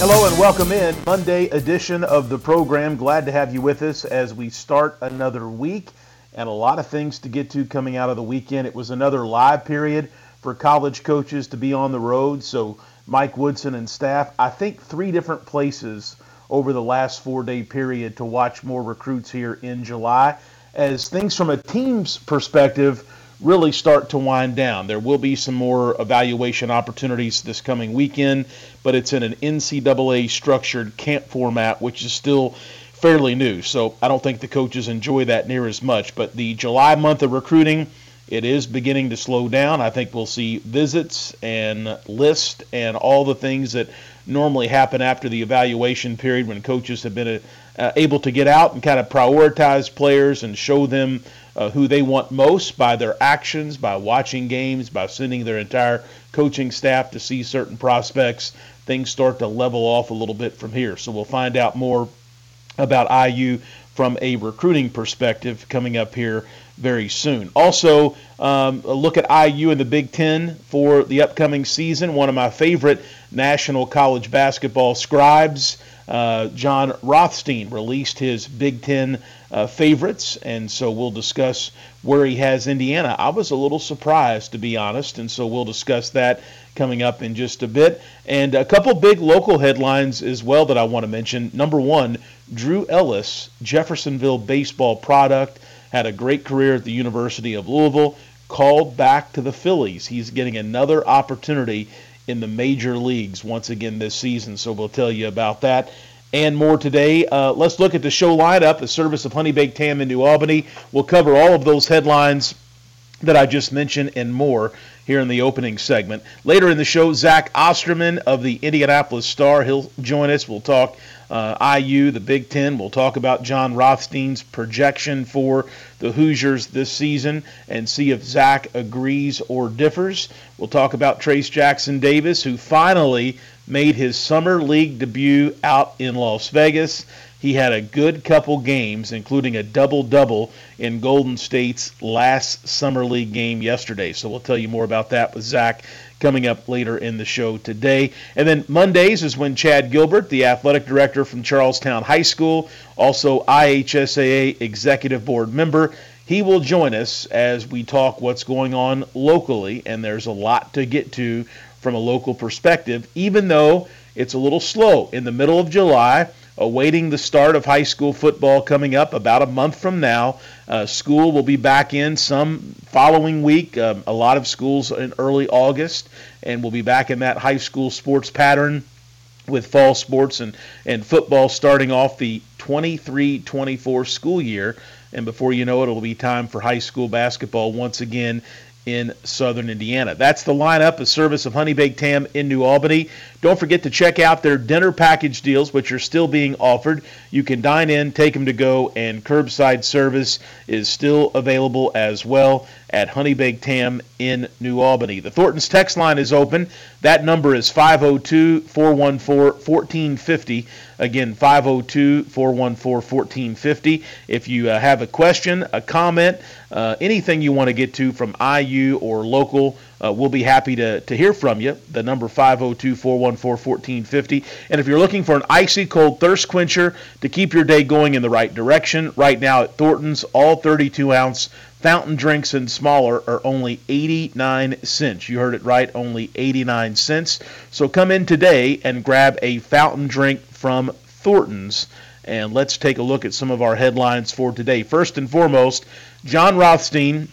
Hello and welcome in Monday edition of the program. Glad to have you with us as we start another week and a lot of things to get to coming out of the weekend. It was another live period for college coaches to be on the road. So Mike Woodson and staff, I think three different places over the last four day period to watch more recruits here in July. As things from a team's perspective really start to wind down. There will be some more evaluation opportunities this coming weekend, but it's in an NCAA structured camp format, which is still fairly new. So I don't think the coaches enjoy that near as much. But the July month of recruiting, it is beginning to slow down. I think we'll see visits and list and all the things that normally happen after the evaluation period when coaches have been uh, able to get out and kind of prioritize players and show them uh, who they want most by their actions, by watching games, by sending their entire coaching staff to see certain prospects. Things start to level off a little bit from here. So we'll find out more about IU from a recruiting perspective coming up here very soon. Also, um, a look at IU in the Big Ten for the upcoming season. One of my favorite national college basketball scribes, uh, Jon Rothstein, released his Big Ten uh, favorites, and so we'll discuss where he has Indiana. I was a little surprised, to be honest, and so we'll discuss that coming up in just a bit. And a couple big local headlines as well that I want to mention. Number one, Drew Ellis, Jeffersonville baseball product, had a great career at the University of Louisville, called back to the Phillies. He's getting another opportunity in the major leagues once again this season, so we'll tell you about that and more today. Uh, let's look at the show lineup, the service of Honey Baked Ham in New Albany. We'll cover all of those headlines that I just mentioned and more here in the opening segment. Later in the show, Zach Osterman of the Indianapolis Star, he'll join us. We'll talk uh, IU, the Big Ten. We'll talk about Jon Rothstein's projection for the Hoosiers this season and see if Zach agrees or differs. We'll talk about Trayce Jackson Davis, who finally made his summer league debut out in Las Vegas. He had a good couple games, including a double double in Golden State's last summer league game yesterday. So we'll tell you more about that with Zach coming up later in the show today. And then Mondays is when Chad Gilbert, the athletic director from Charlestown High School, also IHSAA executive board member, he will join us as we talk what's going on locally. And there's a lot to get to from a local perspective, even though it's a little slow in the middle of July awaiting the start of high school football coming up about a month from now. Uh, school will be back in some following week. Um, a lot of schools in early August, and we'll be back in that high school sports pattern with fall sports and, and football starting off the 23 24 school year. And before you know it, it'll be time for high school basketball once again in southern Indiana. That's the lineup, a service of Honey Baked Ham in New Albany. Don't forget to check out their dinner package deals, which are still being offered. You can dine in, take them to go, and curbside service is still available as well at Honey Baked Ham in New Albany. The Thornton's text line is open. That number is 502 414 1450. Again, 502 414 1450. If you uh, have a question, a comment, uh, anything you want to get to from IU or local, uh, we'll be happy to, to hear from you. The number 502 414 1450. And if you're looking for an icy cold thirst quencher to keep your day going in the right direction, right now at Thornton's, all 32 ounce fountain drinks and smaller are only 89 cents. You heard it right, only 89 cents. So come in today and grab a fountain drink from Thornton's And let's take a look at some of our headlines for today. First and foremost, Jon Rothstein.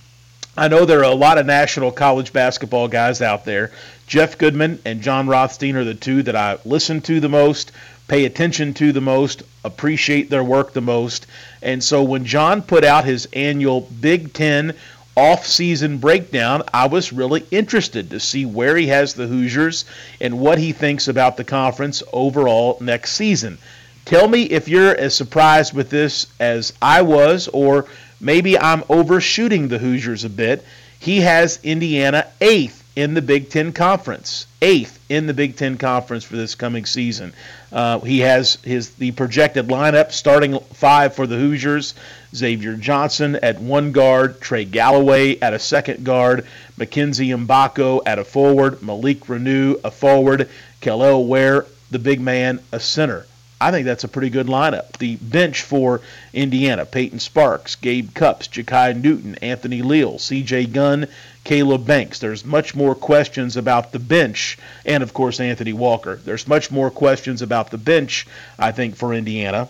I know there are a lot of national college basketball guys out there. Jeff Goodman and Jon Rothstein are the two that I listen to the most, pay attention to the most, appreciate their work the most. And so when John put out his annual Big Ten off-season breakdown, I was really interested to see where he has the Hoosiers and what he thinks about the conference overall next season. Tell me if you're as surprised with this as I was, or maybe I'm overshooting the Hoosiers a bit. He has Indiana eighth in the Big Ten Conference, eighth in the Big Ten Conference for this coming season. Uh, he has his the projected lineup starting five for the Hoosiers: Xavier Johnson at one guard, Trey Galloway at a second guard, Mackenzie Mgbako at a forward, Malik Reneau a forward, Kel'el Ware the big man a center. I think that's a pretty good lineup. The bench for Indiana: Peyton Sparks, Gabe Cupps, Jakai Newton, Anthony Leal, C.J. Gunn, Caleb Banks. There's much more questions about the bench, and of course Anthony Walker. There's much more questions about the bench, I think, for Indiana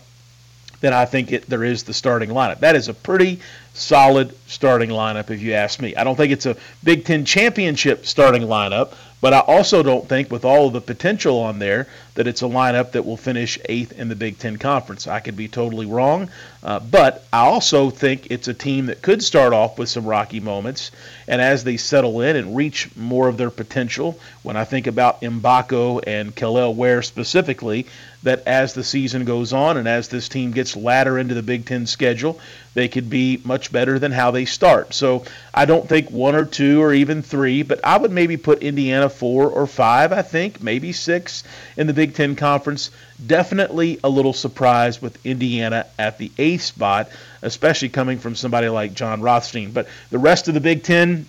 than I think it, there is the starting lineup. That is a pretty solid starting lineup, if you ask me. I don't think it's a Big Ten championship starting lineup, but I also don't think, with all of the potential on there, that it's a lineup that will finish eighth in the Big Ten Conference. I could be totally wrong, uh, but I also think it's a team that could start off with some rocky moments, and as they settle in and reach more of their potential, when I think about Mgbako and Kel'el Ware specifically, that as the season goes on and as this team gets ladder into the Big Ten schedule, they could be much better than how they start. So I don't think one or two or even three, but I would maybe put Indiana four or five, I think, maybe six in the Big Ten Conference. Definitely a little surprised with Indiana at the eighth spot, especially coming from somebody like Jon Rothstein. But the rest of the Big Ten,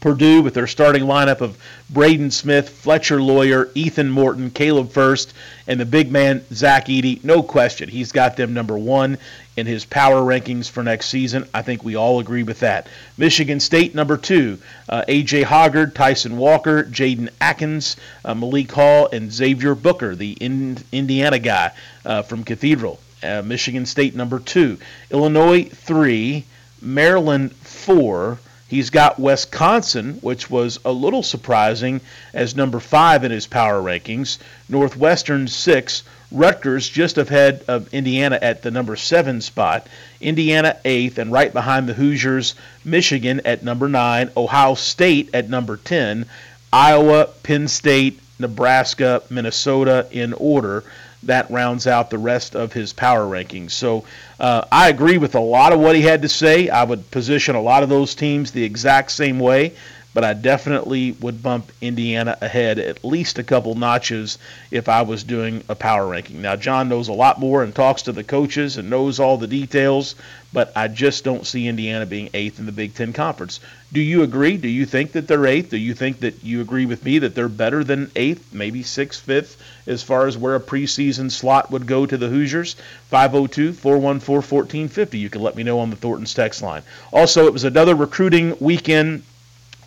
Purdue with their starting lineup of Braden Smith, Fletcher Loyer, Ethan Morton, Caleb Furst, and the big man Zach Edey. No question, he's got them number one in his power rankings for next season. I think we all agree with that. Michigan State number two, uh, A.J. Hoggard, Tyson Walker, Jaden Akins, uh, Malik Hall, and Xavier Booker, the in- Indiana guy uh, from Cathedral. Uh, Michigan State number two, Illinois three, Maryland four. He's got Wisconsin, which was a little surprising, as number five in his power rankings. Northwestern six. Rutgers just ahead of Indiana at the number seven spot. Indiana eighth, and right behind the Hoosiers, Michigan at number nine. Ohio State at number ten. Iowa, Penn State, Nebraska, Minnesota in order that rounds out the rest of his power rankings. So uh, I agree with a lot of what he had to say. I would position a lot of those teams the exact same way, but I definitely would bump Indiana ahead at least a couple notches if I was doing a power ranking. Now, John knows a lot more and talks to the coaches and knows all the details, but I just don't see Indiana being eighth in the Big Ten Conference. Do you agree? Do you think that they're eighth? Do you think that you agree with me that they're better than eighth, maybe sixth, fifth, as far as where a preseason slot would go to the Hoosiers? 502 414 1450. You can let me know on the Thornton's text line. Also, it was another recruiting weekend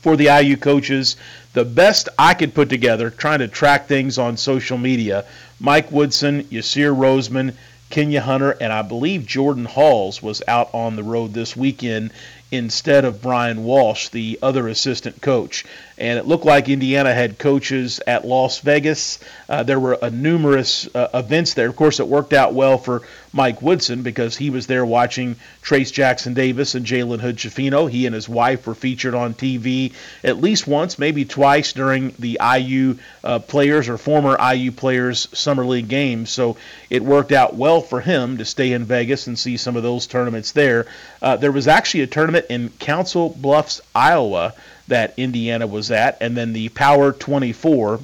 for the IU coaches. The best I could put together, trying to track things on social media, Mike Woodson, Yasir Rosemond, Kenya Hunter, and I believe Jordan Hulls was out on the road this weekend instead of Brian Walsh, the other assistant coach. And it looked like Indiana had coaches at Las Vegas. Uh, there were uh, numerous uh, events there. Of course, it worked out well for Mike Woodson because he was there watching Trayce Jackson Davis and Jalen Hood Schifino. He and his wife were featured on TV at least once, maybe twice during the IU uh, players or former IU players' summer league games. So it worked out well for him to stay in Vegas and see some of those tournaments there. Uh, there was actually a tournament in Council Bluffs, Iowa, that Indiana was at, and then the Power 24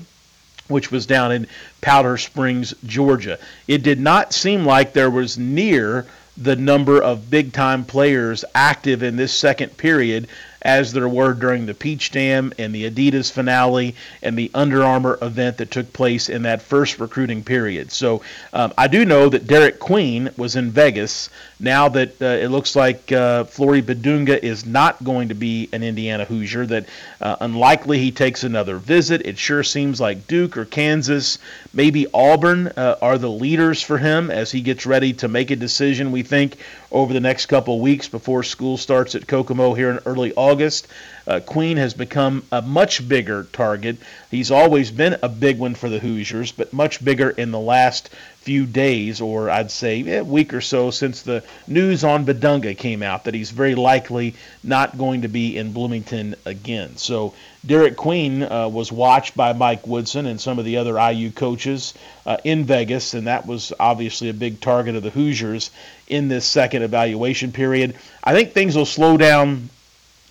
which was down in Powder Springs, Georgia. It did not seem like there was near the number of big time players active in this second period as there were during the Peach Jam and the Adidas finale and the Under Armour event that took place in that first recruiting period. So um, I do know that Derik Queen was in Vegas. Now that uh, it looks like uh, Flory Bidunga is not going to be an Indiana Hoosier, that uh, unlikely he takes another visit. It sure seems like Duke or Kansas, maybe Auburn uh, are the leaders for him as he gets ready to make a decision, we think, over the next couple weeks before school starts at Kokomo here in early August. Uh, Queen has become a much bigger target. He's always been a big one for the Hoosiers, but much bigger in the last few days, or I'd say a week or so, since the news on Bidunga came out that he's very likely not going to be in Bloomington again. So Derik Queen uh, was watched by Mike Woodson and some of the other IU coaches uh, in Vegas, and that was obviously a big target of the Hoosiers in this second evaluation period. I think things will slow down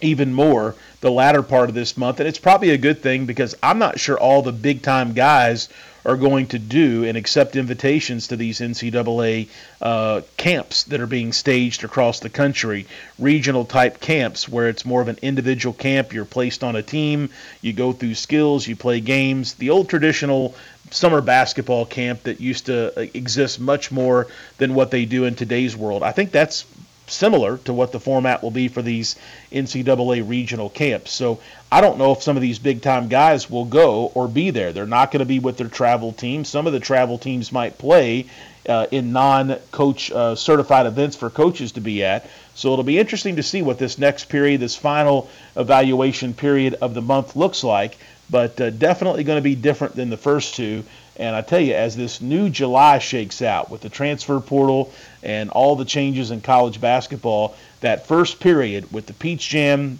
even more the latter part of this month. And it's probably a good thing because I'm not sure all the big time guys are going to do and accept invitations to these NCAA uh, camps that are being staged across the country, regional type camps where it's more of an individual camp. You're placed on a team, you go through skills, you play games. The old traditional summer basketball camp that used to uh, exist much more than what they do in today's world. I think that's similar to what the format will be for these NCAA regional camps. So I don't know if some of these big time guys will go or be there. They're not going to be with their travel team. Some of the travel teams might play uh, in non coach uh, certified events for coaches to be at. So it'll be interesting to see what this next period, this final evaluation period of the month looks like. But uh, definitely going to be different than the first two. And I tell you, as this new July shakes out with the transfer portal and all the changes in college basketball, that first period with the Peach Jam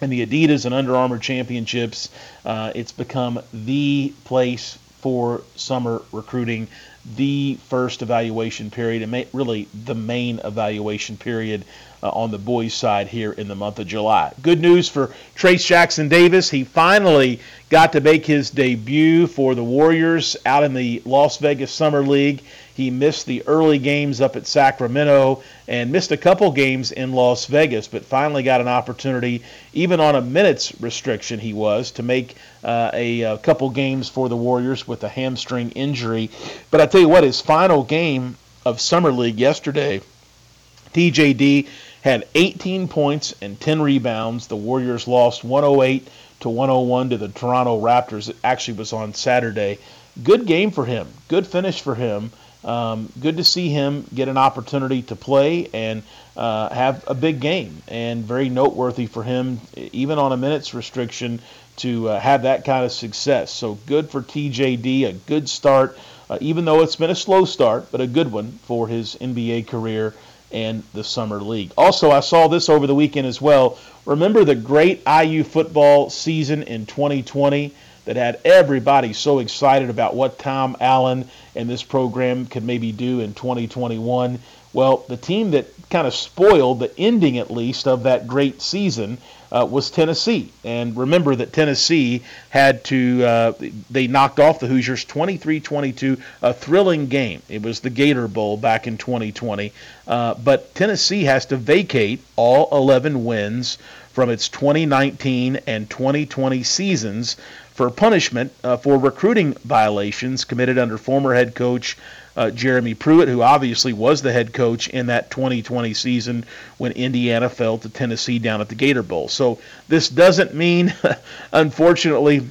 and the Adidas and Under Armour championships, uh, it's become the place for summer recruiting, the first evaluation period, and really the main evaluation period uh, on the boys' side here in the month of July. Good news for Trayce Jackson Davis. He finally got to make his debut for the Warriors out in the Las Vegas Summer League. He missed the early games up at Sacramento and missed a couple games in Las Vegas, but finally got an opportunity, even on a minutes restriction, he was, to make uh, a, a couple games for the Warriors with a hamstring injury. But I tell you what, his final game of Summer League yesterday, TJD had 18 points and 10 rebounds. The Warriors lost 108 to 101 to the Toronto Raptors. It actually was on Saturday. Good game for him. Good finish for him. Um, good to see him get an opportunity to play and uh, have a big game, and very noteworthy for him, even on a minutes restriction, to uh, have that kind of success. So good for TJD, a good start, uh, even though it's been a slow start, but a good one for his NBA career and the Summer League. Also, I saw this over the weekend as well. Remember the great IU football season in 2020 that had everybody so excited about what Tom Allen and this program could maybe do in 2021? Well, the team that kind of spoiled the ending, at least, of that great season uh, was Tennessee. And remember that Tennessee had to, uh, they knocked off the Hoosiers 23 22, a thrilling game. It was the Gator Bowl back in 2020. Uh, but Tennessee has to vacate all 11 wins from its 2019 and 2020 seasons for punishment uh, for recruiting violations committed under former head coach uh, Jeremy Pruitt, who obviously was the head coach in that 2020 season when Indiana fell to Tennessee down at the Gator Bowl. So this doesn't mean, unfortunately,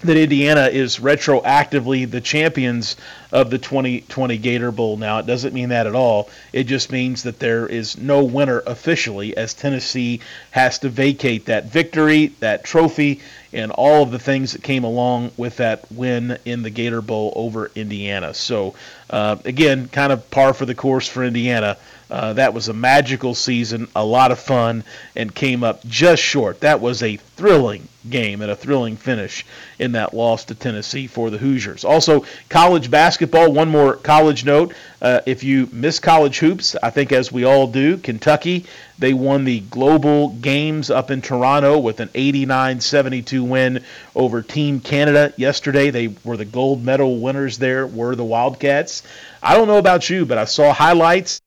that Indiana is retroactively the champions of the 2020 Gator Bowl now. It doesn't mean that at all. It just means that there is no winner officially as Tennessee has to vacate that victory, that trophy, and all of the things that came along with that win in the Gator Bowl over Indiana. So, uh, again, kind of par for the course for Indiana. Uh, that was a magical season, a lot of fun, and came up just short. That was a thrilling game and a thrilling finish in that loss to Tennessee for the Hoosiers. Also, college basketball, one more college note. Uh, if you miss college hoops, I think as we all do, Kentucky, they won the global games up in Toronto with an 89 72 win over Team Canada yesterday. They were the gold medal winners there, were the Wildcats. I don't know about you, but I saw highlights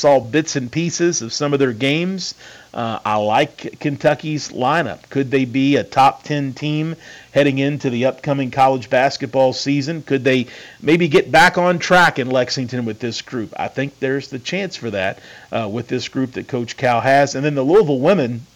saw bits and pieces of some of their games. Uh, I like Kentucky's lineup. Could they be a top 10 team heading into the upcoming college basketball season? Could they maybe get back on track in Lexington with this group? I think there's the chance for that uh, with this group that Coach Cal has. And then the Louisville women,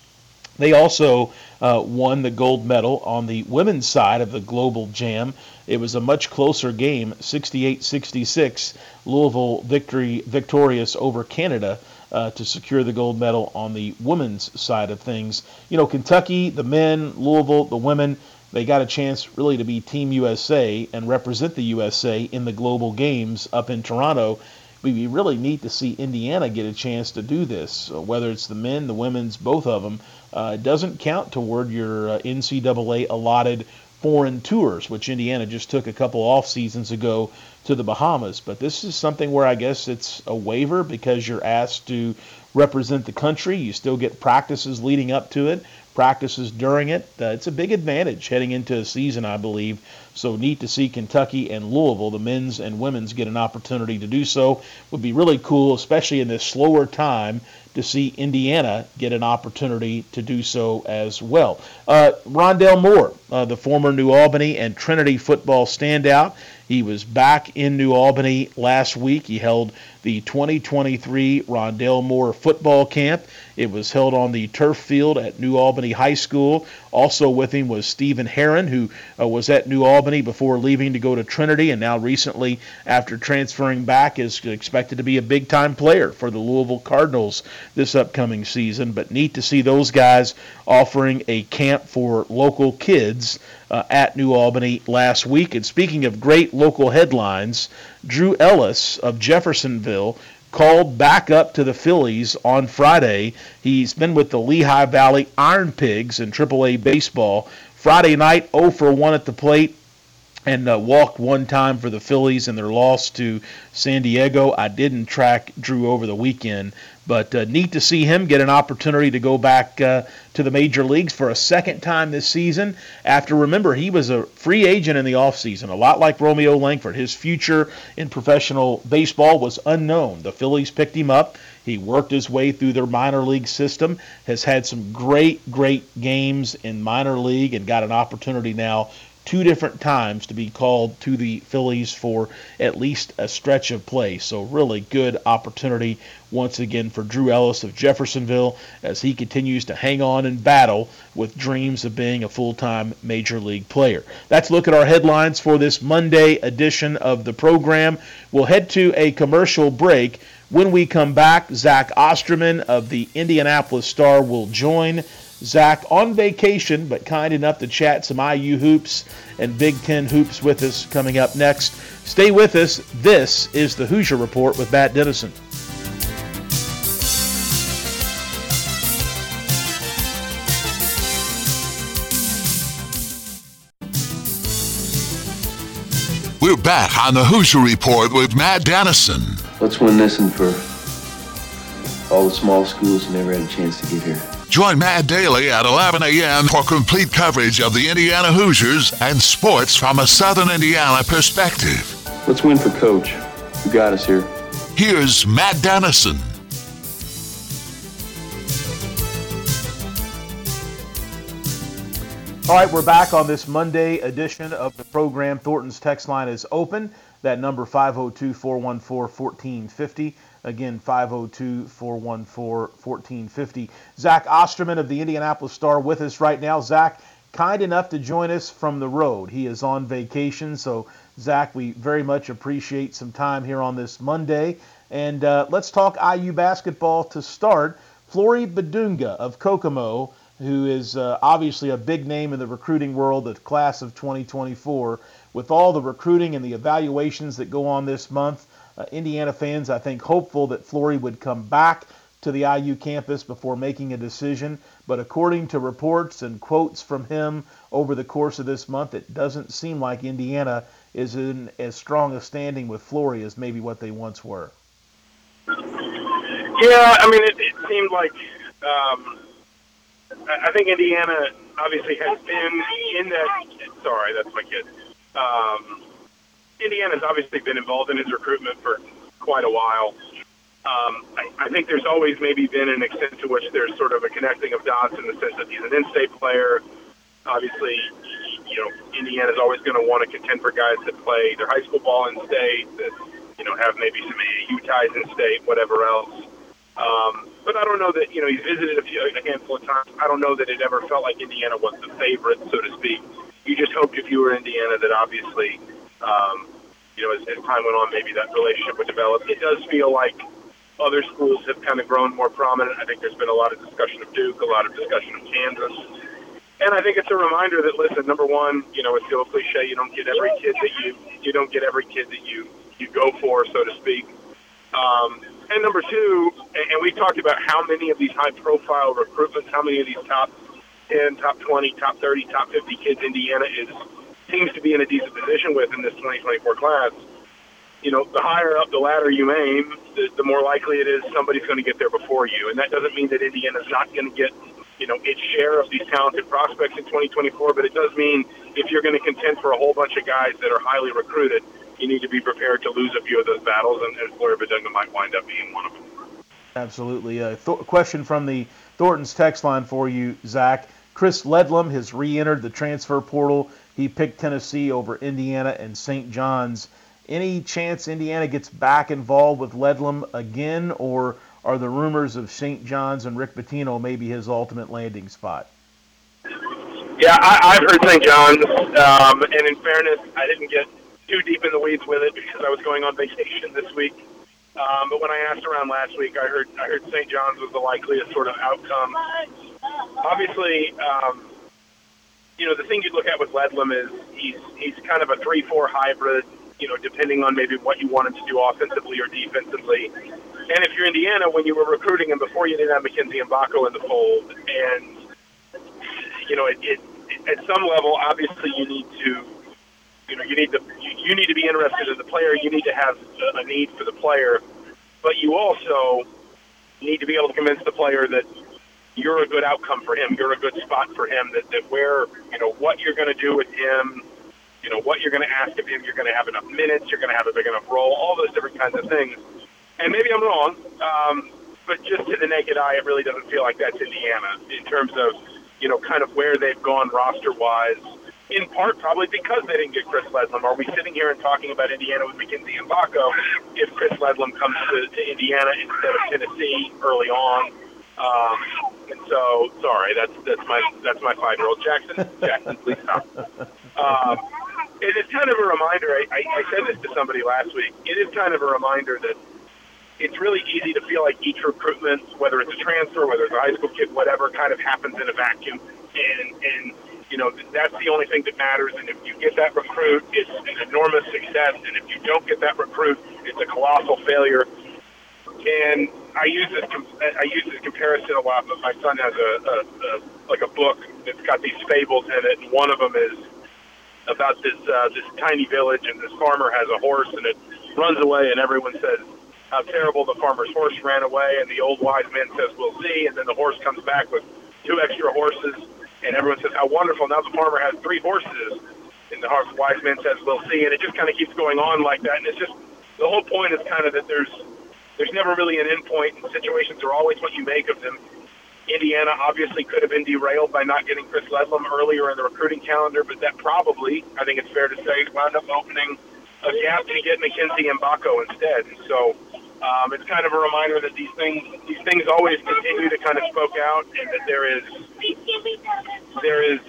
they also uh, won the gold medal on the women's side of the Global Jam. It was a much closer game, 68-66. Louisville victory victorious over Canada uh, to secure the gold medal on the women's side of things. You know, Kentucky, the men, Louisville, the women, they got a chance really to be Team USA and represent the USA in the global games up in Toronto. Be really neat to see Indiana get a chance to do this, whether it's the men, the women's, both of them. Uh, it doesn't count toward your uh, NCAA allotted foreign tours, which Indiana just took a couple off seasons ago to the Bahamas. But this is something where I guess it's a waiver because you're asked to represent the country. You still get practices leading up to it, practices during it. Uh, it's a big advantage heading into a season, I believe. So neat to see Kentucky and Louisville, the men's and women's, get an opportunity to do so. Would be really cool, especially in this slower time to see Indiana get an opportunity to do so as well. Uh, Rondale Moore, uh, the former New Albany and Trinity football standout, he was back in New Albany last week. He held the 2023 Rondale Moore football camp. It was held on the turf field at New Albany High School. Also with him was Stephen Herron, who uh, was at New Albany before leaving to go to Trinity, and now recently, after transferring back, is expected to be a big time player for the Louisville Cardinals this upcoming season. But neat to see those guys offering a camp for local kids uh, at New Albany last week. And speaking of great local headlines, Drew Ellis of Jeffersonville called back up to the Phillies on Friday. He's been with the Lehigh Valley Iron Pigs in AAA baseball. Friday night, 0 for 1 at the plate, and uh, walked one time for the Phillies in their loss to San Diego. I didn't track Drew over the weekend, but uh, neat to see him get an opportunity to go back uh, to the major leagues for a second time this season. After, remember, he was a free agent in the offseason, a lot like Romeo Langford. His future in professional baseball was unknown. The Phillies picked him up. He worked his way through their minor league system, has had some great, great games in minor league, and got an opportunity now two different times to be called to the Phillies for at least a stretch of play. So, really good opportunity once again for Drew Ellis of Jeffersonville as he continues to hang on and battle with dreams of being a full time major league player. That's look at our headlines for this Monday edition of the program. We'll head to a commercial break. When we come back, Zach Osterman of the Indianapolis Star will join. Zach on vacation, but kind enough to chat some IU hoops and Big Ten hoops with us coming up next. Stay with us. This is the Hoosier Report with Matt Dennison. We're back on the Hoosier Report with Matt Dennison. Let's win this one for all the small schools who never had a chance to get here. Join Matt Daly at 11 a.m. for complete coverage of the Indiana Hoosiers and sports from a Southern Indiana perspective. Let's win for Coach, who got us here. Here's Matt Dennison. All right, we're back on this Monday edition of the program. Thornton's text line is open. That number 502 414 1450. Again, 502 414 1450. Zach Osterman of the Indianapolis Star with us right now. Zach, kind enough to join us from the road. He is on vacation. So, Zach, we very much appreciate some time here on this Monday. And uh, let's talk IU basketball to start. Flory Bidunga of Kokomo, who is uh, obviously a big name in the recruiting world, the class of 2024, with all the recruiting and the evaluations that go on this month uh, Indiana fans, I think, hopeful that Flory would come back to the IU campus before making a decision. But according to reports and quotes from him over the course of this month, it doesn't seem like Indiana is in as strong a standing with Flory as maybe what they once were. Yeah, I mean, it, it seemed like um, I think Indiana obviously has been in that. Sorry, that's my kid. Um, Indiana's obviously been involved in his recruitment for quite a while. Um, I, I think there's always maybe been an extent to which there's sort of a connecting of dots in the sense that he's an in-state player. Obviously, you know, Indiana's always going to want to contend for guys that play their high school ball in state, that you know have maybe some AAU ties in state, whatever else. Um, but I don't know that you know he's visited a few a handful of times. I don't know that it ever felt like Indiana was the favorite, so to speak. You just hoped if you were Indiana that obviously, um, you know, as, as time went on, maybe that relationship would develop. It does feel like other schools have kind of grown more prominent. I think there's been a lot of discussion of Duke, a lot of discussion of Kansas. And I think it's a reminder that listen, number one, you know, it's the old cliche, you don't get every kid that you you don't get every kid that you you go for, so to speak. Um, and number two, and we talked about how many of these high-profile recruitments, how many of these top 10, top 20, top 30, top 50 kids Indiana is seems to be in a decent position with in this 2024 class. You know, the higher up the ladder you aim, the, the more likely it is somebody's going to get there before you. And that doesn't mean that Indiana's not going to get, you know, its share of these talented prospects in 2024, but it does mean if you're going to contend for a whole bunch of guys that are highly recruited, you need to be prepared to lose a few of those battles, and, and Flory Bidunga might wind up being one of them. Absolutely. A uh, th- question from the Thornton's text line for you, Zach. Chris Ledlum has re-entered the transfer portal. He picked Tennessee over Indiana and St. John's. Any chance Indiana gets back involved with Ledlum again, or are the rumors of St. John's and Rick Pitino maybe his ultimate landing spot? Yeah, I, I've heard St. John's, um, and in fairness, I didn't get too deep in the weeds with it because I was going on vacation this week. Um, but when I asked around last week, I heard I heard St. John's was the likeliest sort of outcome. Obviously, um, you know the thing you look at with Ledlum is he's he's kind of a three-four hybrid. You know, depending on maybe what you want him to do offensively or defensively. And if you're Indiana, when you were recruiting him before, you didn't have Mackenzie Mgbako in the fold, and you know, it, it, it at some level, obviously, you need to you know, you need to you, you need to be interested in the player. You need to have a need for the player, but you also need to be able to convince the player that you're a good outcome for him. You're a good spot for him. That that where you know what you're going to do with him. You know what you're going to ask of him. You're going to have enough minutes. You're going to have a big enough role. All those different kinds of things. And maybe I'm wrong, um, but just to the naked eye, it really doesn't feel like that's Indiana in terms of you know kind of where they've gone roster wise in part probably because they didn't get Chris Ledlum. Are we sitting here and talking about Indiana with Mackenzie Mgbako if Chris Ledlum comes to, to Indiana instead of Tennessee early on? Um, and so, sorry, that's that's my that's my five year old Jackson. Jackson, please stop. Um, it is kind of a reminder. I, I, I said this to somebody last week. It is kind of a reminder that it's really easy to feel like each recruitment, whether it's a transfer, whether it's a high school kid, whatever, kind of happens in a vacuum. And and you know, that's the only thing that matters. And if you get that recruit, it's an enormous success. And if you don't get that recruit, it's a colossal failure. And I use this I use this comparison a lot. But my son has a, a, a like a book that's got these fables in it, and one of them is about this uh, this tiny village, and this farmer has a horse, and it runs away, and everyone says how terrible the farmer's horse ran away, and the old wise man says we'll see, and then the horse comes back with two extra horses and everyone says how wonderful. Now the farmer has three horses, and the wise man says we'll see, and it just kind of keeps going on like that. And it's just the whole point is kind of that there's there's never really an end point, and situations are always what you make of them. Indiana obviously could have been derailed by not getting Chris Ledlum earlier in the recruiting calendar, but that probably, I think it's fair to say, wound up opening a gap to get Mackenzie Mgbako instead. So um, it's kind of a reminder that these things these things always continue to kind of spoke out, and that there is there is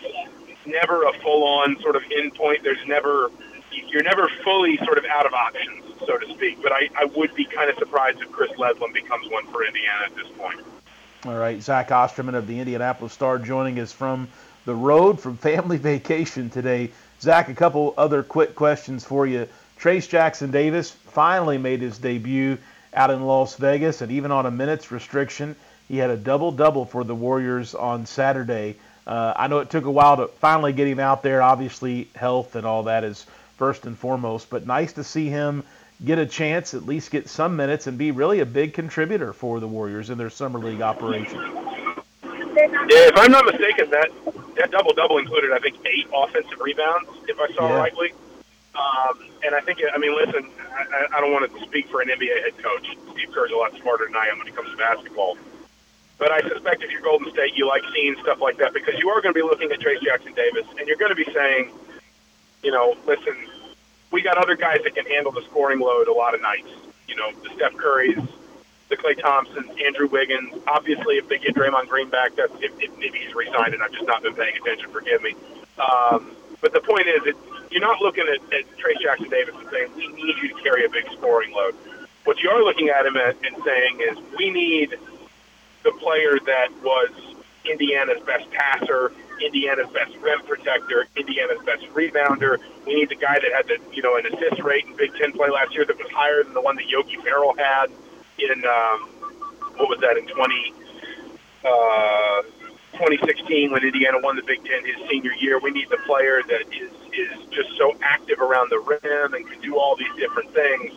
never a full on sort of endpoint. There's never you're never fully sort of out of options, so to speak. But I, I would be kind of surprised if Chris Ledlum becomes one for Indiana at this point. All right, Zach Osterman of the Indianapolis Star joining us from the road from family vacation today. Zach, a couple other quick questions for you. Trayce Jackson Davis finally made his debut out in Las Vegas, and even on a minutes restriction, he had a double double for the Warriors on Saturday. Uh, I know it took a while to finally get him out there. Obviously, health and all that is first and foremost, but nice to see him get a chance, at least get some minutes, and be really a big contributor for the Warriors in their summer league operation. Yeah, if I'm not mistaken, that that double double included, I think, eight offensive rebounds, if I saw yeah. rightly. Um, and I think, I mean, listen, I, I don't want to speak for an NBA head coach. Steve Kerr's a lot smarter than I am when it comes to basketball. But I suspect if you're Golden State, you like seeing stuff like that because you are going to be looking at Trayce Jackson Davis and you're going to be saying, you know, listen, we got other guys that can handle the scoring load a lot of nights. You know, the Steph Currys, the Klay Thompsons, Andrew Wiggins. Obviously, if they get Draymond Green back, that's if, if maybe he's resigned and I've just not been paying attention. Forgive me. Um, but the point is, it, you're not looking at, at Trayce Jackson Davis and saying we need you to carry a big scoring load. What you are looking at him at and saying is we need the player that was Indiana's best passer, Indiana's best rim protector, Indiana's best rebounder. We need the guy that had the you know an assist rate in Big Ten play last year that was higher than the one that Yogi Ferrell had in um, what was that in 20, uh, 2016 when Indiana won the Big Ten his senior year. We need the player that is is just so active around the rim and can do all these different things.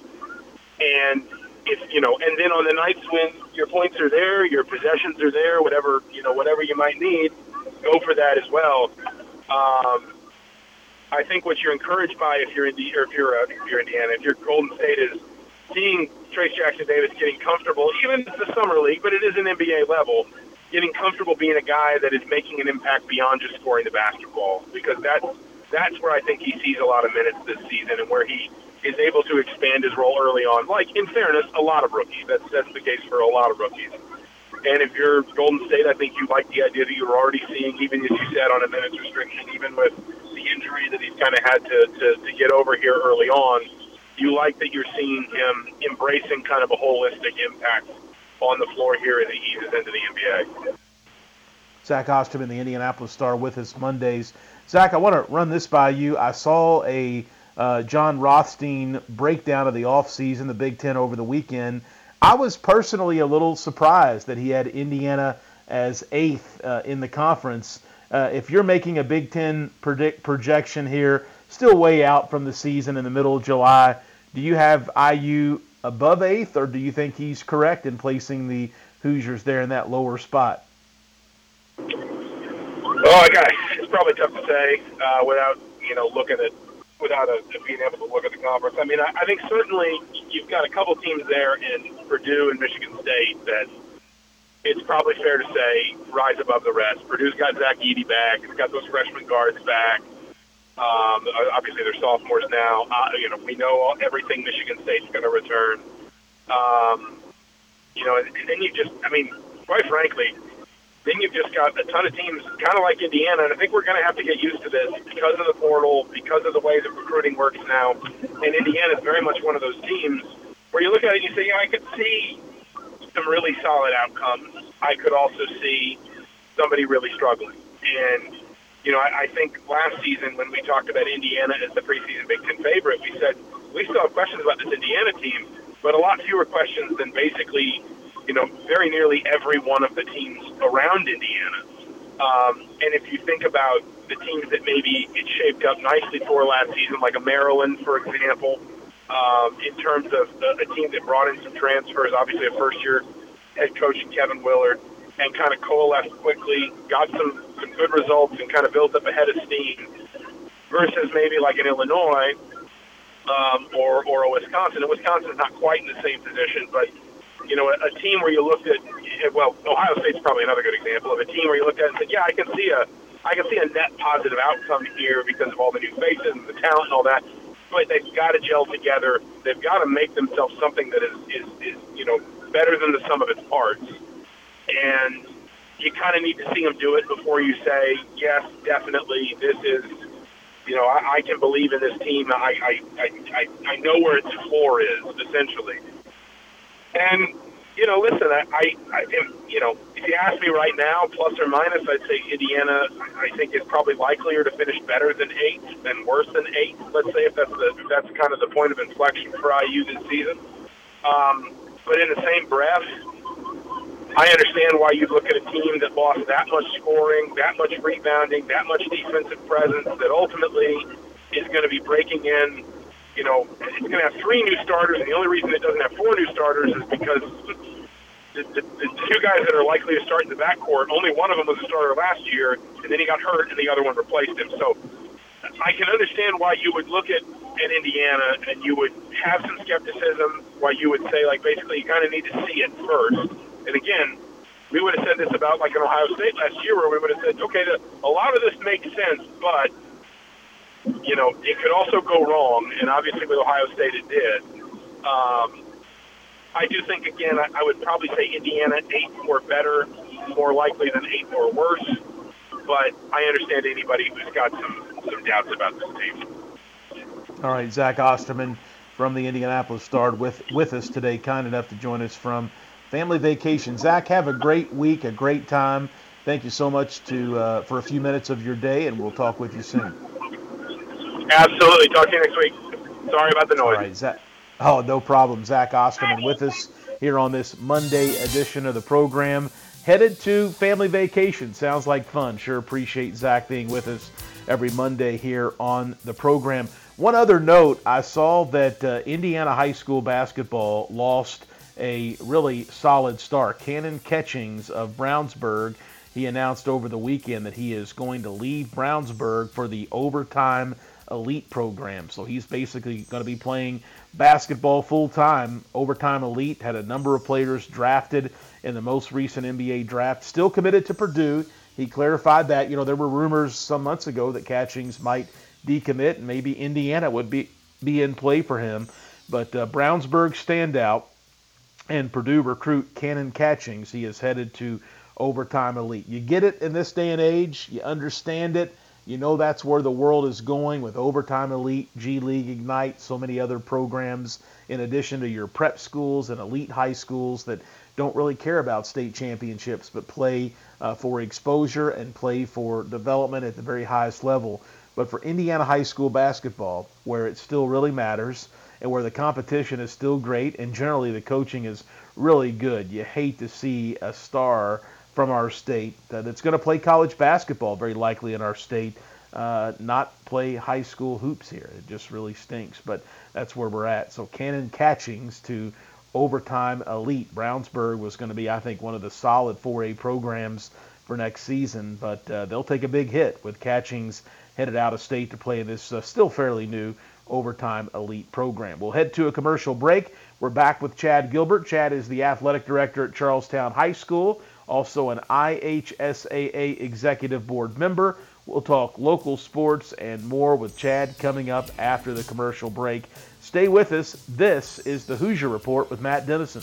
And if you know, and then on the nights when your points are there, your possessions are there, whatever you know, whatever you might need, go for that as well. Um, I think what you're encouraged by if you're in or if you're uh, if you're Indiana, if you're Golden State is seeing Trayce Jackson Davis getting comfortable, even it's the summer league, but it is an NBA level, getting comfortable being a guy that is making an impact beyond just scoring the basketball, because that's that's where I think he sees a lot of minutes this season and where he is able to expand his role early on. Like in fairness, a lot of rookies. That's that's the case for a lot of rookies. And if you're Golden State, I think you like the idea that you're already seeing, even as you said, on a minutes restriction, even with the injury that he's kind of had to, to, to get over here early on you like that you're seeing him embracing kind of a holistic impact on the floor here as he eases into the NBA. Zach Osterman, the Indianapolis Star, with us Mondays. Zach, I want to run this by you. I saw a uh, Jon Rothstein breakdown of the offseason, the Big Ten over the weekend. I was personally a little surprised that he had Indiana as eighth uh, in the conference. Uh, if you're making a Big Ten predict projection here, still way out from the season in the middle of July, do you have IU above eighth, or do you think he's correct in placing the Hoosiers there in that lower spot? Oh, I got. It's probably tough to say uh, without you know looking at without a, being able to look at the conference. I mean, I, I think certainly you've got a couple teams there in Purdue and Michigan State that it's probably fair to say rise above the rest. Purdue's got Zach Edey back. It's got those freshman guards back. Um, obviously, they're sophomores now. Uh, you know, we know everything Michigan State's going to return. Um, you know, and, and then you just, I mean, quite frankly, then you've just got a ton of teams, kind of like Indiana, and I think we're going to have to get used to this because of the portal, because of the way that recruiting works now. And Indiana is very much one of those teams where you look at it and you say, yeah, I could see some really solid outcomes. I could also see somebody really struggling. And you know, I, I think last season when we talked about Indiana as the preseason Big Ten favorite, we said we still have questions about this Indiana team, but a lot fewer questions than basically, you know, very nearly every one of the teams around Indiana. Um, and if you think about the teams that maybe it shaped up nicely for last season, like a Maryland, for example, um, in terms of a, a team that brought in some transfers, obviously a first-year head coach Kevin Willard, and kind of coalesced quickly, got some, some good results, and kind of built up a head of steam. Versus maybe like in Illinois um, or or a Wisconsin. And Wisconsin is not quite in the same position, but you know, a, a team where you looked at well, Ohio State's probably another good example of a team where you looked at and said, yeah, I can see a I can see a net positive outcome here because of all the new faces and the talent and all that. But they've got to gel together. They've got to make themselves something that is, is, is you know better than the sum of its parts and you kind of need to see them do it before you say yes, definitely. This is, you know, I, I can believe in this team. I, I, I, I know where its floor is essentially, and you know, listen, I, I, I am, you know, if you ask me right now, plus or minus, I'd say Indiana. I think is probably likelier to finish better than eight than worse than eight. Let's say if that's the if that's kind of the point of inflection for IU this season. Um, but in the same breath, I understand why you look at a team that lost that much scoring, that much rebounding, that much defensive presence, that ultimately is going to be breaking in. You know, it's going to have three new starters, and the only reason it doesn't have four new starters is because the, the, the two guys that are likely to start in the backcourt, only one of them was a starter last year, and then he got hurt, and the other one replaced him. So I can understand why you would look at and Indiana, and you would have some skepticism. Why you would say like basically you kind of need to see it first. And again, we would have said this about like in Ohio State last year, where we would have said, okay, the, a lot of this makes sense, but you know it could also go wrong. And obviously with Ohio State, it did. Um, I do think again, I, I would probably say Indiana eight or better, more likely than eight or worse. But I understand anybody who's got some some doubts about this team. All right, Zach Osterman from the Indianapolis Star with with us today, kind enough to join us from family vacation. Zach, have a great week, a great time. Thank you so much to uh, for a few minutes of your day, and we'll talk with you soon. Absolutely. Talk to you next week. Sorry about the noise. All right, Zach. Oh, no problem. Zach Osterman with us here on this Monday edition of the program. Headed to family vacation. Sounds like fun. Sure appreciate Zach being with us every Monday here on the program. One other note I saw that uh, Indiana high school basketball lost a really solid star. Cannon Catchings of Brownsburg. He announced over the weekend that he is going to leave Brownsburg for the overtime elite program. So he's basically going to be playing basketball full time. Overtime elite had a number of players drafted in the most recent NBA draft. Still committed to Purdue. He clarified that. You know, there were rumors some months ago that Catchings might decommit and maybe Indiana would be, be in play for him. But uh, Brownsburg standout and Purdue recruit Cannon Catchings. He is headed to overtime elite. You get it in this day and age. You understand it. You know that's where the world is going with Overtime Elite, G League Ignite, so many other programs in addition to your prep schools and elite high schools that don't really care about state championships but play uh, for exposure and play for development at the very highest level. But for Indiana high school basketball, where it still really matters and where the competition is still great and generally the coaching is really good, you hate to see a star from our state that's going to play college basketball very likely in our state, uh, not play high school hoops here. It just really stinks, but that's where we're at. So Cannon Catchings to overtime elite. Brownsburg was going to be, I think, one of the solid 4A programs for next season, but uh, they'll take a big hit with Catchings headed out of state to play this uh, still fairly new overtime elite program. We'll head to a commercial break. We're back with Chad Gilbert. Chad is the athletic director at Charlestown High School also an IHSAA Executive Board member. We'll talk local sports and more with Chad coming up after the commercial break. Stay with us. This is the Hoosier Report with Matt Dennison.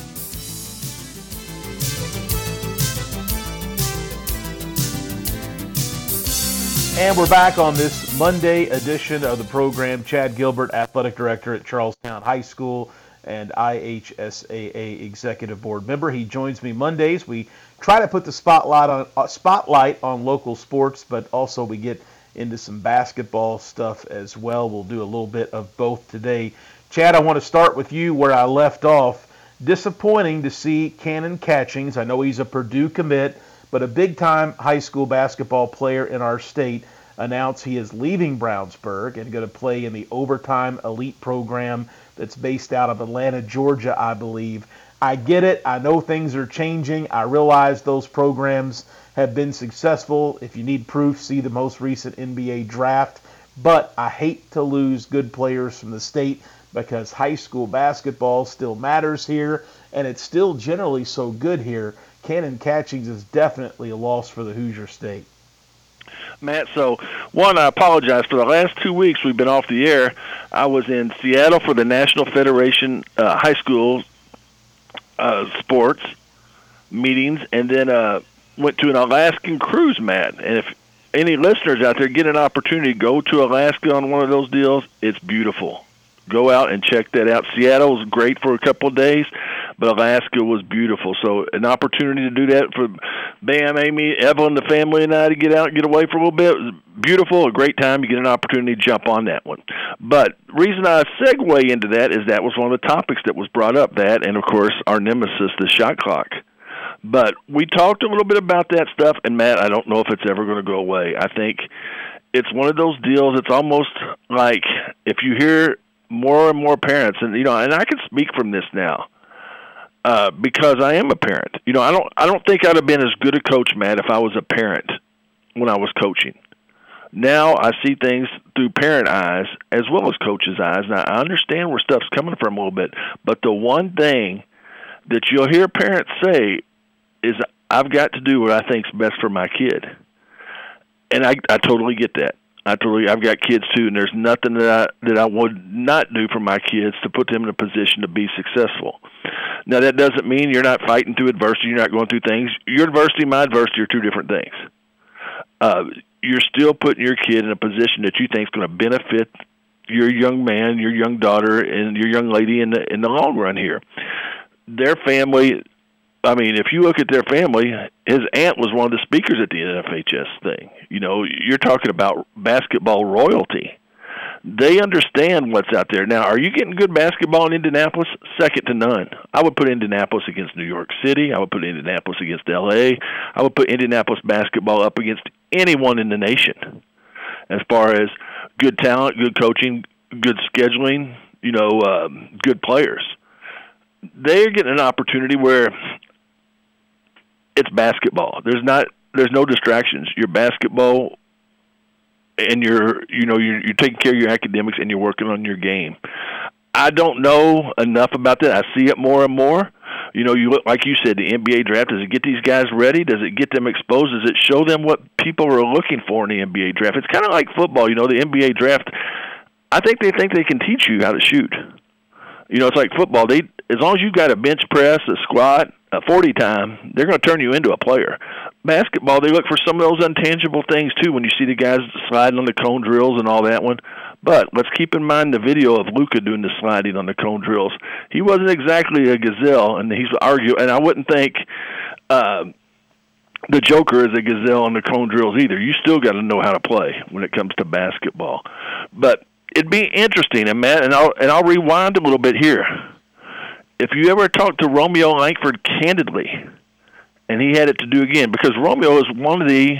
And we're back on this Monday edition of the program. Chad Gilbert, Athletic Director at Charlestown High School and IHSAA Executive Board member. He joins me Mondays. We try to put the spotlight on uh, spotlight on local sports, but also we get into some basketball stuff as well. We'll do a little bit of both today. Chad, I want to start with you where I left off. Disappointing to see Cannon Catchings. I know he's a Purdue commit but a big time high school basketball player in our state announced he is leaving Brownsburg and going to play in the overtime elite program that's based out of Atlanta, Georgia, I believe. I get it. I know things are changing. I realize those programs have been successful. If you need proof, see the most recent NBA draft. But I hate to lose good players from the state because high school basketball still matters here and it's still generally so good here Cannon Catchings is definitely a loss for the Hoosier State. Matt, so one, I apologize. For the last two weeks, we've been off the air. I was in Seattle for the National Federation uh, High School uh, Sports meetings, and then uh, went to an Alaskan cruise, Matt. And if any listeners out there get an opportunity, to go to Alaska on one of those deals. It's beautiful. Go out and check that out. Seattle was great for a couple of days. But Alaska was beautiful. So an opportunity to do that for Bam, Amy, Evelyn, the family, and I to get out get away for a little bit was beautiful. A great time. You get an opportunity to jump on that one. But reason I segue into that is that was one of the topics that was brought up. That and of course our nemesis, the shot clock. But we talked a little bit about that stuff, and Matt, I don't know if it's ever going to go away. I think it's one of those deals. It's almost like if you hear more and more parents, and you know, and I can speak from this now uh, because I am a parent. You know, I don't I don't think I'd have been as good a coach, Matt, if I was a parent when I was coaching. Now I see things through parent eyes as well as coach's eyes. Now I understand where stuff's coming from a little bit, but the one thing that you'll hear parents say is, "I've got to do what I think's best for my kid," and I I totally get that. I totally I've got kids too, and there's nothing that I that I would not do for my kids to put them in a position to be successful. Now that doesn't mean you're not fighting through adversity, you're not going through things. Your adversity, my adversity are two different things. Uh, you're still putting your kid in a position that you think is going to benefit your young man, your young daughter, and your young lady in the in the long run here. Their family I mean, if you look at their family, his aunt was one of the speakers at the NFHS thing. You know, you're talking about basketball royalty. They understand what's out there. Now, are you getting good basketball in Indianapolis? Second to none. I would put Indianapolis against New York City. I would put Indianapolis against LA. I would put Indianapolis basketball up against anyone in the nation as far as good talent, good coaching, good scheduling, you know, um, good players. They're getting an opportunity where it's basketball. There's not there's no distractions. Your basketball and you're you know you're you're taking care of your academics and you're working on your game. I don't know enough about that. I see it more and more. You know, you look like you said, the NBA draft. Does it get these guys ready? Does it get them exposed? Does it show them what people are looking for in the NBA draft? It's kind of like football. You know, the NBA draft. I think they think they can teach you how to shoot. You know, it's like football. They as long as you've got a bench press, a squat, a 40 time, they're going to turn you into a player. Basketball, they look for some of those intangible things too when you see the guys sliding on the cone drills and all that one. But let's keep in mind the video of Luka doing the sliding on the cone drills. He wasn't exactly a gazelle, and he's arguing. And I wouldn't think uh, the Joker is a gazelle on the cone drills either. You still got to know how to play when it comes to basketball. But it'd be interesting, and Matt, and I'll and I'll rewind a little bit here if you ever talk to Romeo Langford candidly, and he had it to do again, because Romeo is one of the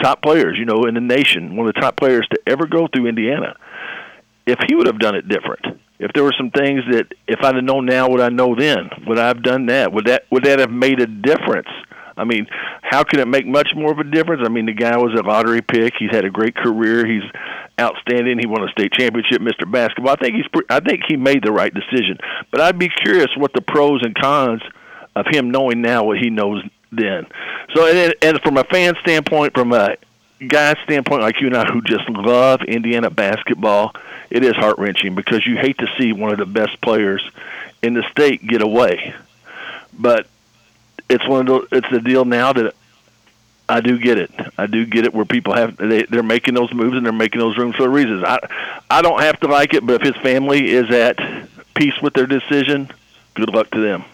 top players, you know, in the nation, one of the top players to ever go through Indiana. If he would have done it different, if there were some things that if I'd have known now what I know then, would I have done that? Would that would that have made a difference? I mean, how can it make much more of a difference? I mean, the guy was a lottery pick. He's had a great career. He's outstanding. He won a state championship, Mr. Basketball. I think he's. I think he made the right decision. But I'd be curious what the pros and cons of him knowing now what he knows then. So, and, and from a fan standpoint, from a guy standpoint like you and I who just love Indiana basketball, it is heart wrenching because you hate to see one of the best players in the state get away. But it's one of the, it's a deal now that I do get it. I do get it where people have they they're making those moves and they're making those rooms for reasons. I I don't have to like it, but if his family is at peace with their decision, good luck to them.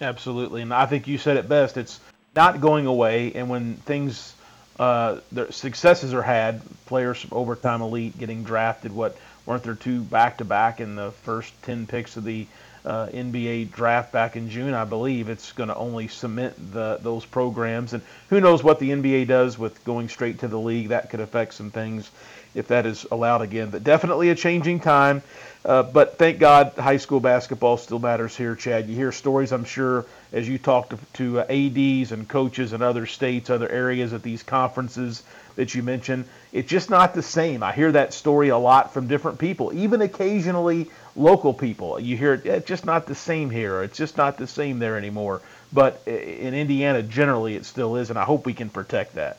Absolutely, and I think you said it best. It's not going away, and when things uh, their successes are had, players from overtime elite getting drafted. What weren't there two back to back in the first ten picks of the uh, NBA draft back in June, I believe it's going to only cement the, those programs. And who knows what the NBA does with going straight to the league? That could affect some things if that is allowed again. But definitely a changing time. Uh, but thank God high school basketball still matters here, Chad. You hear stories, I'm sure, as you talk to, to uh, ADs and coaches in other states, other areas at these conferences that you mentioned. It's just not the same. I hear that story a lot from different people, even occasionally local people. You hear it, it's just not the same here. It's just not the same there anymore. But in Indiana, generally, it still is, and I hope we can protect that.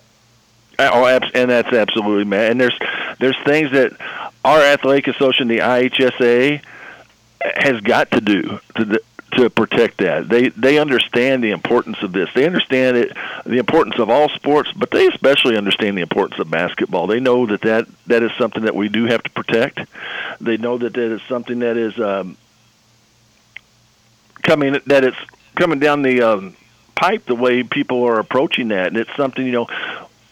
Oh, and that's absolutely man. And there's there's things that our athletic association, the IHSA, has got to do to to protect that. They they understand the importance of this. They understand it, the importance of all sports, but they especially understand the importance of basketball. They know that that, that is something that we do have to protect. They know that that is something that is um, coming that it's coming down the um, pipe the way people are approaching that, and it's something you know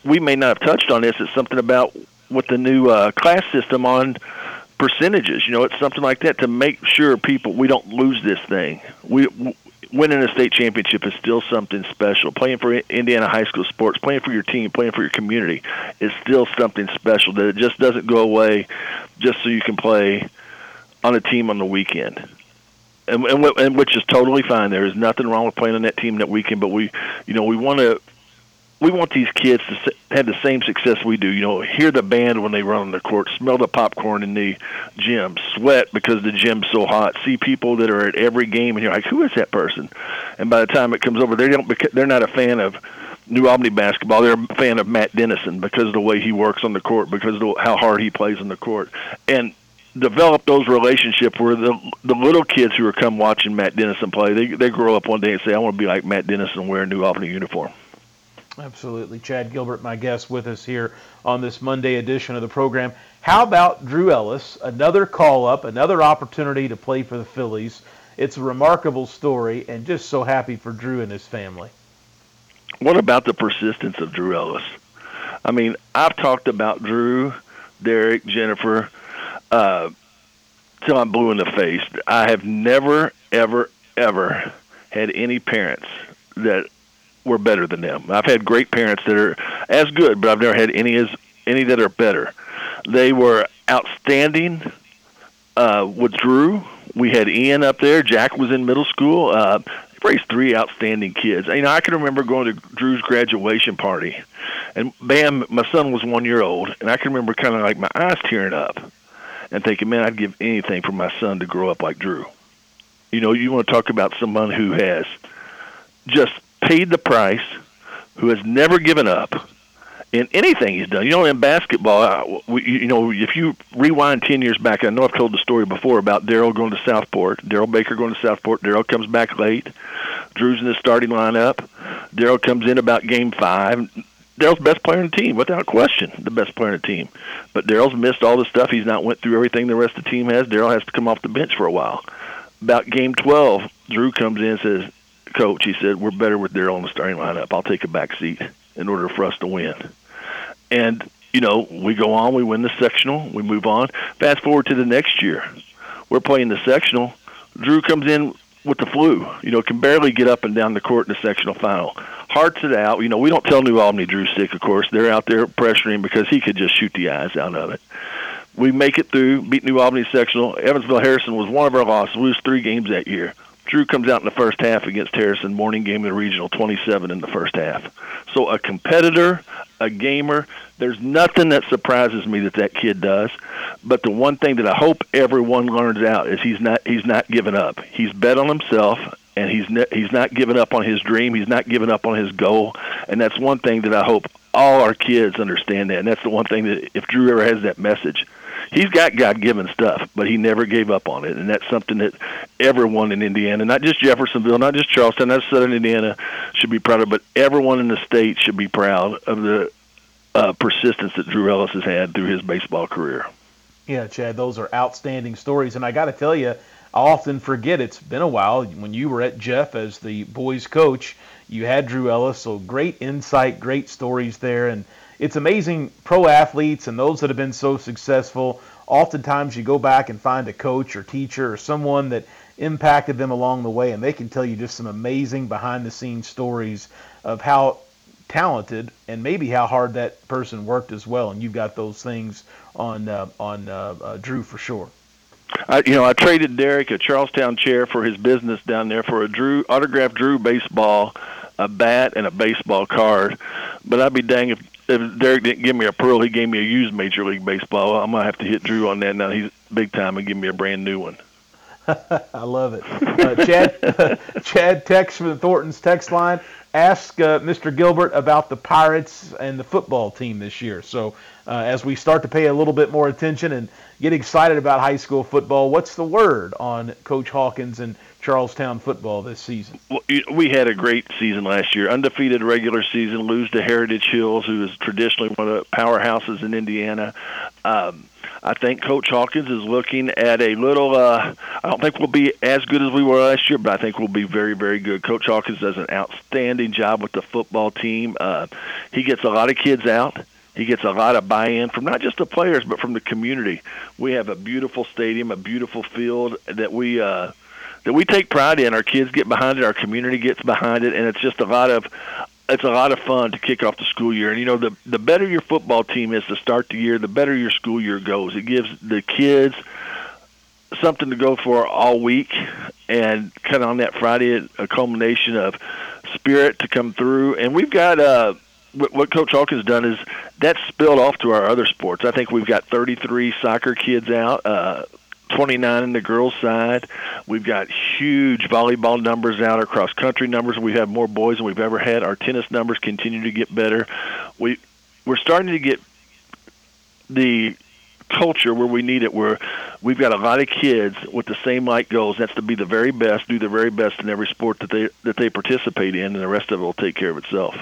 we may not have touched on this. It's something about with the new uh, class system on percentages. You know, it's something like that to make sure people we don't lose this thing. We w- winning a state championship is still something special. Playing for Indiana high school sports, playing for your team, playing for your community is still something special. That it just doesn't go away just so you can play on a team on the weekend. And, and, and which is totally fine. There is nothing wrong with playing on that team that weekend, but we, you know, we want to we want these kids to have the same success we do. You know, hear the band when they run on the court, smell the popcorn in the gym, sweat because the gym's so hot, see people that are at every game, and you're like, who is that person? And by the time it comes over, they don't. They're not a fan of New Albany basketball. They're a fan of Matt Dennison because of the way he works on the court, because of how hard he plays on the court, and develop those relationships where the the little kids who are come watching Matt Dennison play, they they grow up one day and say, I want to be like Matt Dennison a New Albany uniform. Absolutely. Chad Gilbert, my guest with us here on this Monday edition of the program. How about Drew Ellis? Another call up, another opportunity to play for the Phillies. It's a remarkable story, and just so happy for Drew and his family. What about the persistence of Drew Ellis? I mean, I've talked about Drew, Derek, Jennifer, uh, till I'm blue in the face. I have never, ever, ever had any parents that were better than them. I've had great parents that are as good, but I've never had any as any that are better. They were outstanding uh, with Drew. We had Ian up there. Jack was in middle school. Uh, raised three outstanding kids. You know, I can remember going to Drew's graduation party, and bam, my son was one year old, and I can remember kind of like my eyes tearing up, and thinking, man, I'd give anything for my son to grow up like Drew. You know, you want to talk about someone who has just paid the price, who has never given up in anything he's done. You know, in basketball, you know, if you rewind 10 years back, I know I've told the story before about Daryl going to Southport, Daryl Baker going to Southport. Daryl comes back late. Drew's in the starting lineup. Daryl comes in about game five. Daryl's best player in the team, without question, the best player in the team. But Daryl's missed all the stuff. He's not went through everything the rest of the team has. Daryl has to come off the bench for a while. About game 12, Drew comes in and says, coach, he said, we're better with Daryl in the starting lineup. I'll take a back seat in order for us to win. And, you know, we go on, we win the sectional, we move on. Fast forward to the next year. We're playing the sectional. Drew comes in with the flu, you know, can barely get up and down the court in the sectional final. Hearts it out. You know, we don't tell New Albany Drew's sick, of course. They're out there pressuring because he could just shoot the eyes out of it. We make it through, beat New Albany sectional. Evansville Harrison was one of our losses. We lose three games that year. Drew comes out in the first half against Harrison, morning game of the regional, 27 in the first half. So a competitor, a gamer, there's nothing that surprises me that that kid does. But the one thing that I hope everyone learns out is he's not he's not giving up. He's bet on himself and he's ne- he's not giving up on his dream. He's not giving up on his goal, and that's one thing that I hope all our kids understand that. And that's the one thing that if Drew ever has that message, he's got God given stuff, but he never gave up on it, and that's something that everyone in Indiana, not just Jeffersonville, not just Charlestown, not Southern Indiana, should be proud of, but everyone in the state should be proud of the uh, persistence that Drew Ellis has had through his baseball career. Yeah, Chad, those are outstanding stories, and I got to tell you, I often forget it's been a while when you were at Jeff as the boys coach. You had Drew Ellis, so great insight, great stories there, and it's amazing pro athletes and those that have been so successful. Oftentimes, you go back and find a coach or teacher or someone that impacted them along the way, and they can tell you just some amazing behind the scenes stories of how talented and maybe how hard that person worked as well. And you've got those things on uh, on uh, uh, Drew for sure. I, you know, I traded Derek a Charlestown chair for his business down there for a Drew autographed Drew baseball, a bat, and a baseball card. But I'd be dang if if Derek didn't give me a pearl, he gave me a used Major League Baseball. I'm gonna have to hit Drew on that now. He's big time and give me a brand new one. I love it. Uh, Chad, Chad text from the Thornton's text line. Ask uh, Mr. Gilbert about the Pirates and the football team this year. So, uh, as we start to pay a little bit more attention and get excited about high school football, what's the word on Coach Hawkins and Charlestown football this season? We had a great season last year. Undefeated regular season, lose to Heritage Hills, who is traditionally one of the powerhouses in Indiana. Um, I think Coach Hawkins is looking at a little. Uh, I don't think we'll be as good as we were last year, but I think we'll be very, very good. Coach Hawkins does an outstanding job with the football team. Uh, he gets a lot of kids out. He gets a lot of buy-in from not just the players, but from the community. We have a beautiful stadium, a beautiful field that we uh, that we take pride in. Our kids get behind it, our community gets behind it, and it's just a lot of it's a lot of fun to kick off the school year. And you know, the the better your football team is to start the year, the better your school year goes. It gives the kids something to go for all week, and kind of on that Friday, a culmination of spirit to come through. And we've got uh, what Coach Hawkins has done is that's spilled off to our other sports. I think we've got 33 soccer kids out. Uh, 29 in the girls' side. We've got huge volleyball numbers out, our cross country numbers. We have more boys than we've ever had. Our tennis numbers continue to get better. We we're starting to get the culture where we need it where we've got a lot of kids with the same like goals that's to be the very best do the very best in every sport that they that they participate in and the rest of it will take care of itself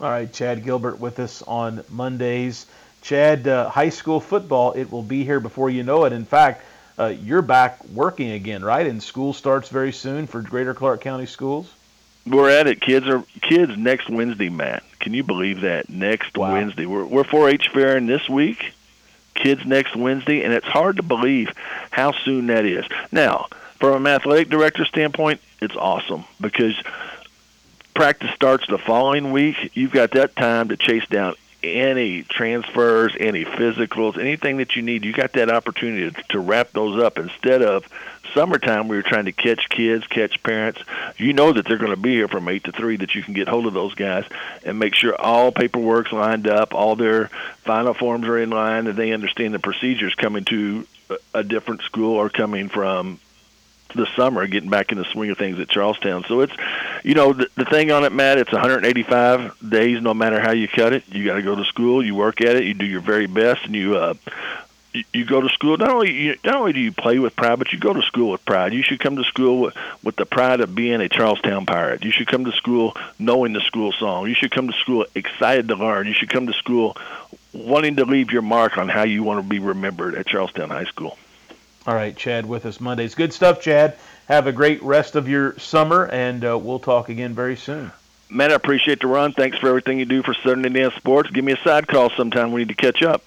all right chad gilbert with us on mondays chad uh, high school football it will be here before you know it in fact uh, you're back working again, right? And school starts very soon for Greater Clark County schools. We're at it. Kids are kids next Wednesday, Matt. Can you believe that? Next wow. Wednesday, we're we're 4-H fairing this week. Kids next Wednesday, and it's hard to believe how soon that is. Now, from an athletic director standpoint, it's awesome because practice starts the following week. You've got that time to chase down any transfers, any physicals, anything that you need, you got that opportunity to, to wrap those up instead of summertime we were trying to catch kids, catch parents. You know that they're going to be here from 8 to 3 that you can get hold of those guys and make sure all paperwork's lined up, all their final forms are in line and they understand the procedures coming to a different school or coming from the summer, getting back in the swing of things at Charlestown. So it's, you know, the, the thing on it, Matt. It's 185 days, no matter how you cut it. You got to go to school, you work at it, you do your very best, and you. uh you, you go to school. Not only you, not only do you play with pride, but you go to school with pride. You should come to school with, with the pride of being a Charlestown Pirate. You should come to school knowing the school song. You should come to school excited to learn. You should come to school wanting to leave your mark on how you want to be remembered at Charlestown High School. All right, Chad with us Mondays. Good stuff, Chad. Have a great rest of your summer, and uh, we'll talk again very soon. Man, I appreciate the run. Thanks for everything you do for Southern Indiana sports. Give me a side call sometime. We need to catch up.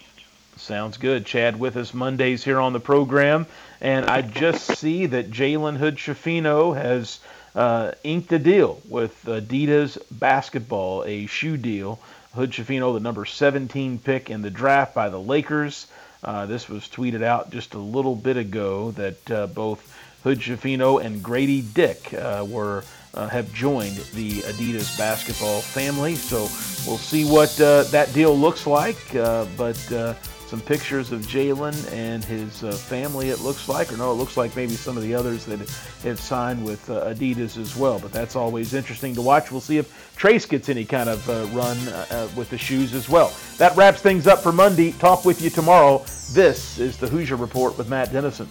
Sounds good. Chad with us Mondays here on the program. And I just see that Jalen Hood Schifino has uh, inked a deal with Adidas basketball, a shoe deal. Hood Schifino, the number 17 pick in the draft by the Lakers. Uh, this was tweeted out just a little bit ago that uh, both Hood Schifino and Grady Dick uh, were uh, have joined the Adidas basketball family. So we'll see what uh, that deal looks like. But some pictures of Jalen and his uh, family, it looks like, or no, it looks like maybe some of the others that have signed with uh, Adidas as well. But that's always interesting to watch. We'll see if Trayce gets any kind of uh, run uh, uh, with the shoes as well. That wraps things up for Monday. Talk with you tomorrow. This is the Hoosier Report with Matt Dennison.